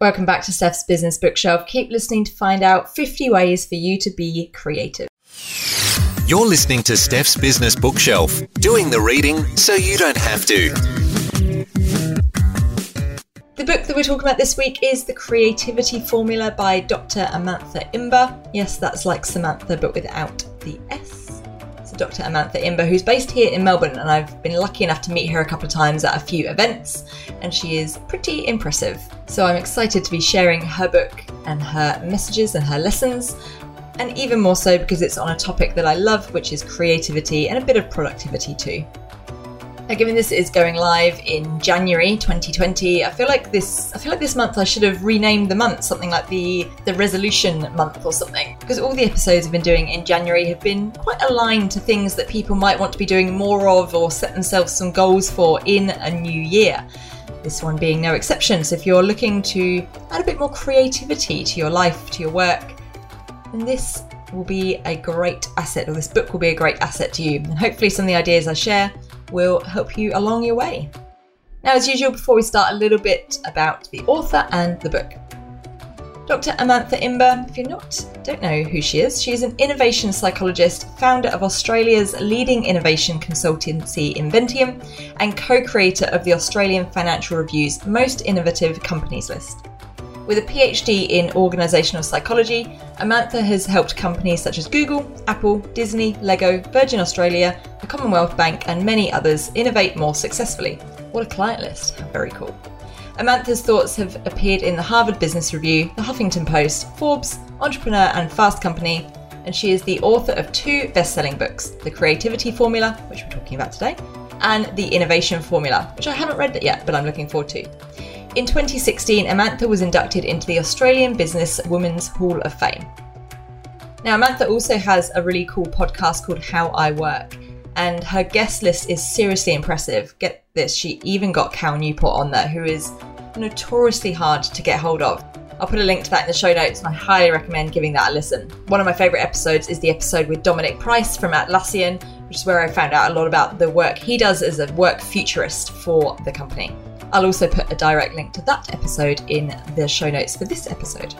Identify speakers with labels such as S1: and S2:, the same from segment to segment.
S1: Welcome back to Steph's Business Bookshelf. Keep listening to find out 50 ways for you to be creative.
S2: You're listening to Steph's Business Bookshelf, doing the reading so you don't have to.
S1: The book that we're talking about this week is The Creativity Formula by Dr. Amantha Imber. Yes, that's like Samantha, but without the S. Dr. Amantha Imber, who's based here in Melbourne, and I've been lucky enough to meet her a couple of times at a few events, and she is pretty impressive. So, I'm excited to be sharing her book and her messages and her lessons, and even more so because it's on a topic that I love, which is creativity and a bit of productivity too. Now, given this is going live in January 2020, I feel like this I feel like this month I should have renamed the month something like the the resolution month or something because all the episodes I've been doing in January have been quite aligned to things that people might want to be doing more of or set themselves some goals for in a new year. This one being no exception. So if you're looking to add a bit more creativity to your life, to your work, then this will be a great asset or this book will be a great asset to you. And hopefully some of the ideas I share will help you along your way. Now, as usual, before we start, a little bit about the author and the book. Dr. Amantha Imber, if you're not, don't know who she is, she is an innovation psychologist, founder of Australia's leading innovation consultancy Inventium, and co creator of the Australian Financial Review's Most Innovative Companies list. With a PhD in organisational psychology, Amantha has helped companies such as Google, Apple, Disney, Lego, Virgin Australia, the Commonwealth Bank, and many others innovate more successfully. What a client list! Very cool. Amantha's thoughts have appeared in the Harvard Business Review, the Huffington Post, Forbes, Entrepreneur, and Fast Company, and she is the author of two best selling books The Creativity Formula, which we're talking about today, and The Innovation Formula, which I haven't read yet, but I'm looking forward to. In 2016, Amantha was inducted into the Australian Business Women's Hall of Fame. Now, Amantha also has a really cool podcast called How I Work, and her guest list is seriously impressive. Get this, she even got Cal Newport on there, who is notoriously hard to get hold of. I'll put a link to that in the show notes, and I highly recommend giving that a listen. One of my favourite episodes is the episode with Dominic Price from Atlassian, which is where I found out a lot about the work he does as a work futurist for the company. I'll also put a direct link to that episode in the show notes for this episode.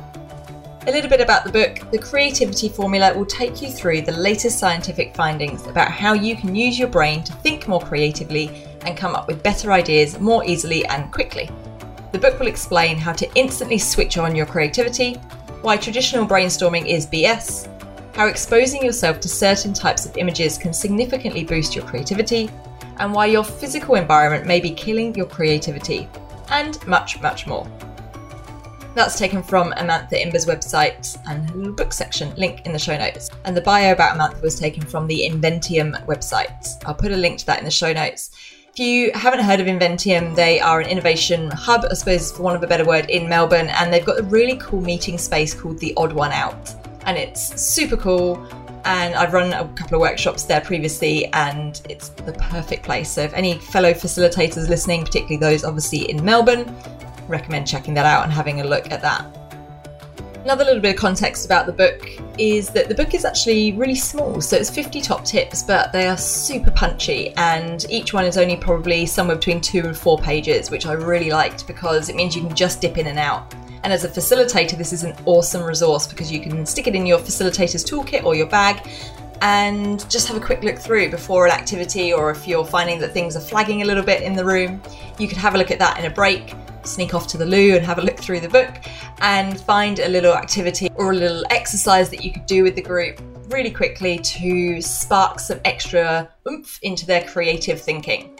S1: A little bit about the book The Creativity Formula will take you through the latest scientific findings about how you can use your brain to think more creatively and come up with better ideas more easily and quickly. The book will explain how to instantly switch on your creativity, why traditional brainstorming is BS, how exposing yourself to certain types of images can significantly boost your creativity, and why your physical environment may be killing your creativity, and much, much more. That's taken from Amantha Imber's website and book section, link in the show notes. And the bio about Amantha was taken from the Inventium website. I'll put a link to that in the show notes. If you haven't heard of Inventium, they are an innovation hub, I suppose, for want of a better word, in Melbourne, and they've got a really cool meeting space called the Odd One Out. And it's super cool and I've run a couple of workshops there previously, and it's the perfect place. So, if any fellow facilitators listening, particularly those obviously in Melbourne, recommend checking that out and having a look at that. Another little bit of context about the book is that the book is actually really small, so it's 50 top tips, but they are super punchy, and each one is only probably somewhere between two and four pages, which I really liked because it means you can just dip in and out. And as a facilitator, this is an awesome resource because you can stick it in your facilitator's toolkit or your bag and just have a quick look through before an activity, or if you're finding that things are flagging a little bit in the room, you could have a look at that in a break, sneak off to the loo and have a look through the book, and find a little activity or a little exercise that you could do with the group really quickly to spark some extra oomph into their creative thinking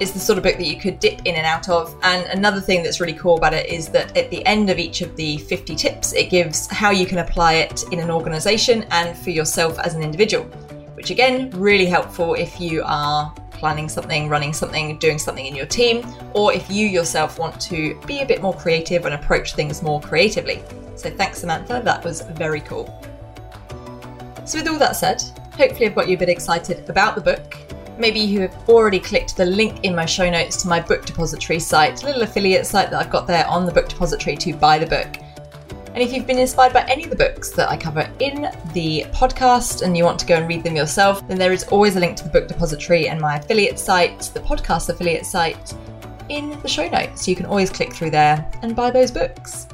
S1: is the sort of book that you could dip in and out of. And another thing that's really cool about it is that at the end of each of the 50 tips, it gives how you can apply it in an organization and for yourself as an individual, which again, really helpful if you are planning something, running something, doing something in your team, or if you yourself want to be a bit more creative and approach things more creatively. So thanks, Amantha, that was very cool. So, with all that said, hopefully I've got you a bit excited about the book maybe you have already clicked the link in my show notes to my book depository site, little affiliate site that I've got there on the book depository to buy the book. And if you've been inspired by any of the books that I cover in the podcast and you want to go and read them yourself, then there is always a link to the book depository and my affiliate site, the podcast affiliate site, in the show notes. So you can always click through there and buy those books.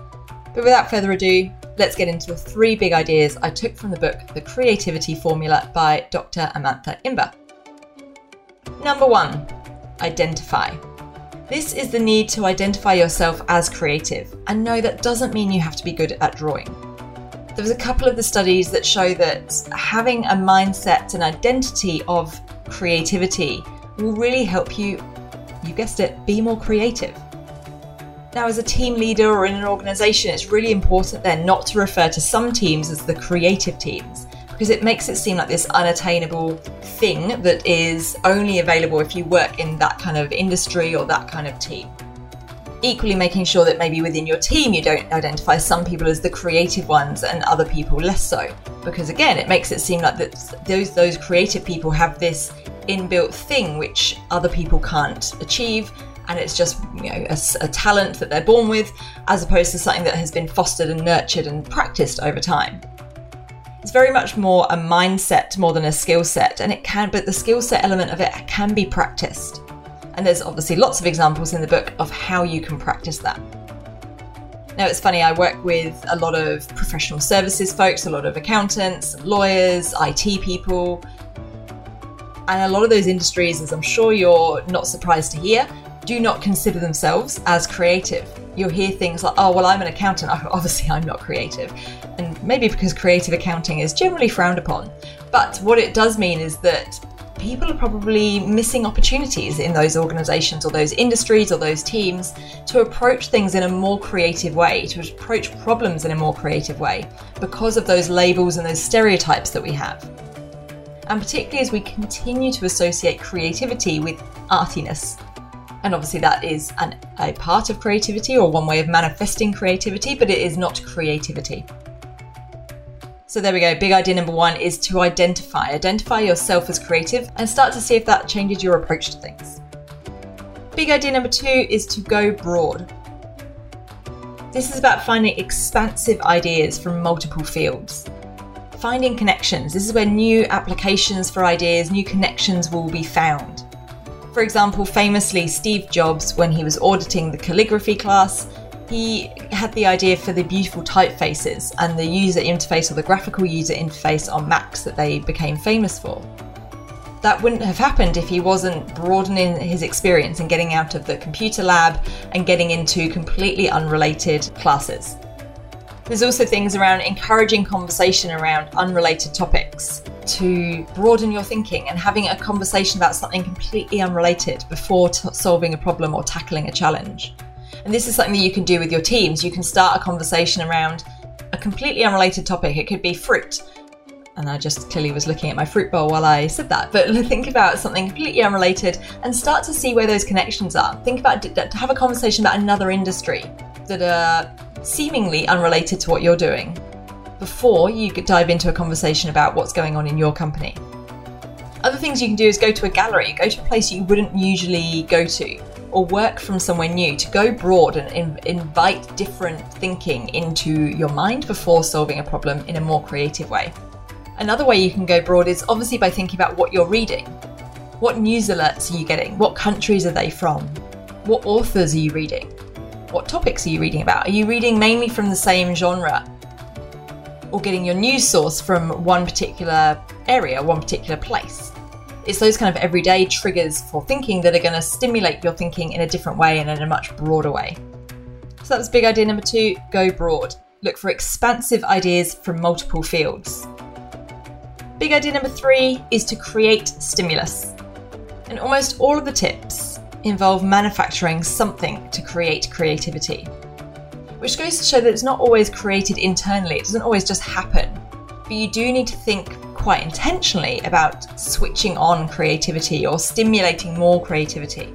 S1: But without further ado, let's get into the three big ideas I took from the book The Creativity Formula by Dr. Amantha Imber. Number one, identify. This is the need to identify yourself as creative, and no, that doesn't mean you have to be good at drawing. There was a couple of the studies that show that having a mindset and identity of creativity will really help you, you guessed it, be more creative. Now, as a team leader or in an organization, it's really important then not to refer to some teams as the creative teams because it makes it seem like this unattainable thing that is only available if you work in that kind of industry or that kind of team. Equally, making sure that maybe within your team you don't identify some people as the creative ones and other people less so, because again, it makes it seem like that those those creative people have this inbuilt thing which other people can't achieve, and it's just you know a, a talent that they're born with, as opposed to something that has been fostered and nurtured and practiced over time it's very much more a mindset more than a skill set and it can but the skill set element of it can be practiced. And there's obviously lots of examples in the book of how you can practice that. Now it's funny i work with a lot of professional services folks a lot of accountants lawyers it people and a lot of those industries as i'm sure you're not surprised to hear do not consider themselves as creative you'll hear things like, oh, well, I'm an accountant. Obviously, I'm not creative. And maybe because creative accounting is generally frowned upon. But what it does mean is that people are probably missing opportunities in those organizations or those industries or those teams to approach things in a more creative way, to approach problems in a more creative way because of those labels and those stereotypes that we have. And particularly as we continue to associate creativity with artiness and obviously, that is an, a part of creativity or one way of manifesting creativity, but it is not creativity. So there we go. Big idea number one is to identify. Identify yourself as creative and start to see if that changes your approach to things. Big idea number two is to go broad. This is about finding expansive ideas from multiple fields. Finding connections. This is where new applications for ideas, new connections will be found. For example, famously, Steve Jobs, when he was auditing the calligraphy class, he had the idea for the beautiful typefaces and the user interface or the graphical user interface on Macs that they became famous for. That wouldn't have happened if he wasn't broadening his experience and getting out of the computer lab and getting into completely unrelated classes. There's also things around encouraging conversation around unrelated topics to broaden your thinking and having a conversation about something completely unrelated before t- solving a problem or tackling a challenge. And this is something that you can do with your teams. You can start a conversation around a completely unrelated topic. It could be fruit. And I just clearly was looking at my fruit bowl while I said that. But think about something completely unrelated and start to see where those connections are. Think about to have a conversation about another industry that are seemingly unrelated to what you're doing before you dive into a conversation about what's going on in your company. Other things you can do is go to a gallery, go to a place you wouldn't usually go to, or work from somewhere new to go broad and in- invite different thinking into your mind before solving a problem in a more creative way. Another way you can go broad is obviously by thinking about what you're reading. What news alerts are you getting? What countries are they from? What authors are you reading? What topics are you reading about? Are you reading mainly from the same genre? Or getting your news source from one particular area, one particular place? It's those kind of everyday triggers for thinking that are going to stimulate your thinking in a different way and in a much broader way. So that was big idea number two go broad. Look for expansive ideas from multiple fields. Big idea number three is to create stimulus. And almost all of the tips involve manufacturing something to create creativity. Which goes to show that it's not always created internally, it doesn't always just happen. But you do need to think quite intentionally about switching on creativity or stimulating more creativity.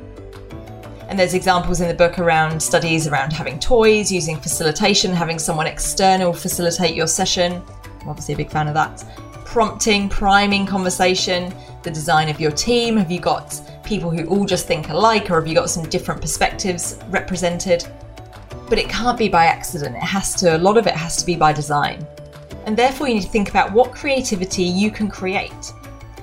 S1: And there's examples in the book around studies around having toys, using facilitation, having someone external facilitate your session. I'm obviously a big fan of that. Prompting, priming conversation, the design of your team. Have you got people who all just think alike, or have you got some different perspectives represented? But it can't be by accident. It has to, a lot of it has to be by design. And therefore, you need to think about what creativity you can create.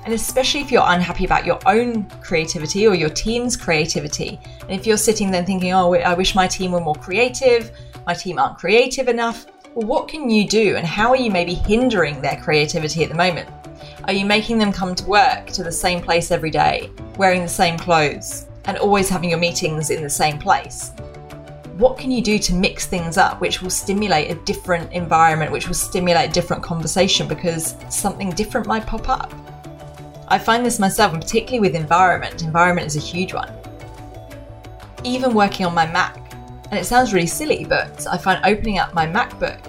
S1: And especially if you're unhappy about your own creativity or your team's creativity. And if you're sitting there thinking, oh, I wish my team were more creative, my team aren't creative enough, well, what can you do and how are you maybe hindering their creativity at the moment? Are you making them come to work to the same place every day, wearing the same clothes, and always having your meetings in the same place? What can you do to mix things up which will stimulate a different environment, which will stimulate different conversation because something different might pop up? I find this myself, and particularly with environment. Environment is a huge one. Even working on my Mac, and it sounds really silly, but I find opening up my MacBook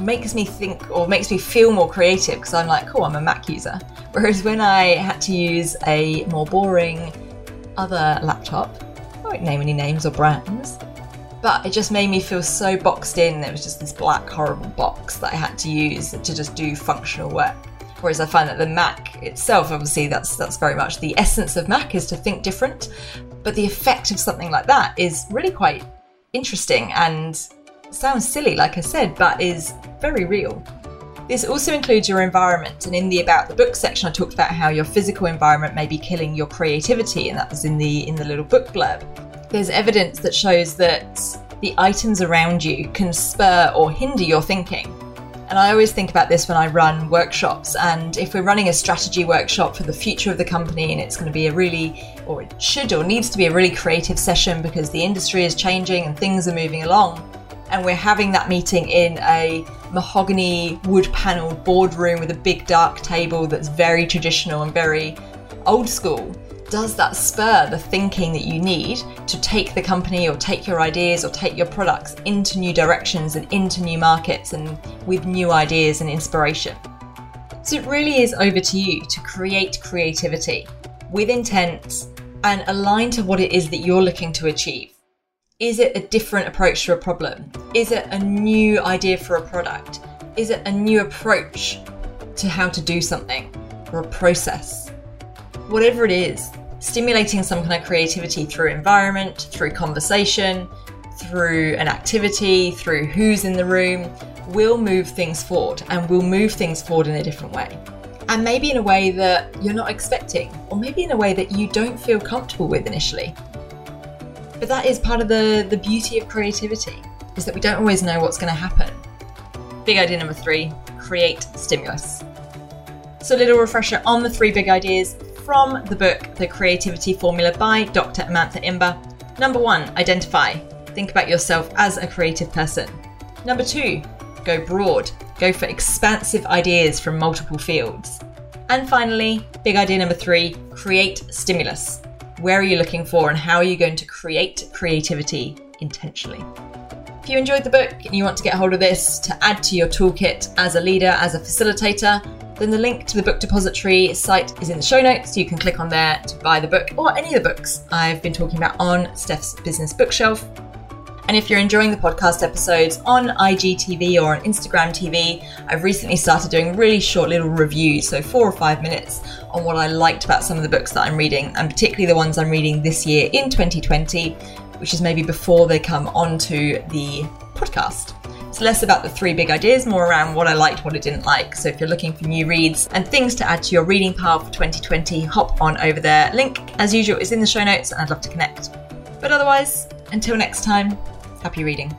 S1: makes me think or makes me feel more creative because I'm like, cool, I'm a Mac user. Whereas when I had to use a more boring other laptop, won't name any names or brands, but it just made me feel so boxed in. There was just this black, horrible box that I had to use to just do functional work. Whereas I find that the Mac itself, obviously, that's that's very much the essence of Mac is to think different. But the effect of something like that is really quite interesting and sounds silly, like I said, but is very real. This also includes your environment, and in the about the book section, I talked about how your physical environment may be killing your creativity, and that was in the in the little book blurb. There's evidence that shows that the items around you can spur or hinder your thinking. And I always think about this when I run workshops. And if we're running a strategy workshop for the future of the company, and it's going to be a really, or it should or needs to be a really creative session because the industry is changing and things are moving along, and we're having that meeting in a mahogany wood paneled boardroom with a big dark table that's very traditional and very old school does that spur the thinking that you need to take the company or take your ideas or take your products into new directions and into new markets and with new ideas and inspiration? So it really is over to you to create creativity with intent and align to what it is that you're looking to achieve. Is it a different approach to a problem? Is it a new idea for a product? Is it a new approach to how to do something or a process? Whatever it is, stimulating some kind of creativity through environment, through conversation, through an activity, through who's in the room, will move things forward and will move things forward in a different way. And maybe in a way that you're not expecting, or maybe in a way that you don't feel comfortable with initially. But that is part of the, the beauty of creativity, is that we don't always know what's going to happen. Big idea number three create stimulus. So, a little refresher on the three big ideas from the book The Creativity Formula by Dr. Amantha Imber. Number one, identify. Think about yourself as a creative person. Number two, go broad. Go for expansive ideas from multiple fields. And finally, big idea number three, create stimulus. Where are you looking for and how are you going to create creativity intentionally? If you enjoyed the book and you want to get hold of this to add to your toolkit as a leader, as a facilitator, then the link to the book depository site is in the show notes. You can click on there to buy the book or any of the books I've been talking about on Steph's Business Bookshelf. And if you're enjoying the podcast episodes on IGTV or on Instagram TV, I've recently started doing really short little reviews, so four or five minutes, on what I liked about some of the books that I'm reading, and particularly the ones I'm reading this year in 2020, which is maybe before they come onto the podcast. It's less about the three big ideas, more around what I liked, what I didn't like. So if you're looking for new reads and things to add to your reading pile for 2020, hop on over there. Link, as usual, is in the show notes and I'd love to connect. But otherwise, until next time, happy reading.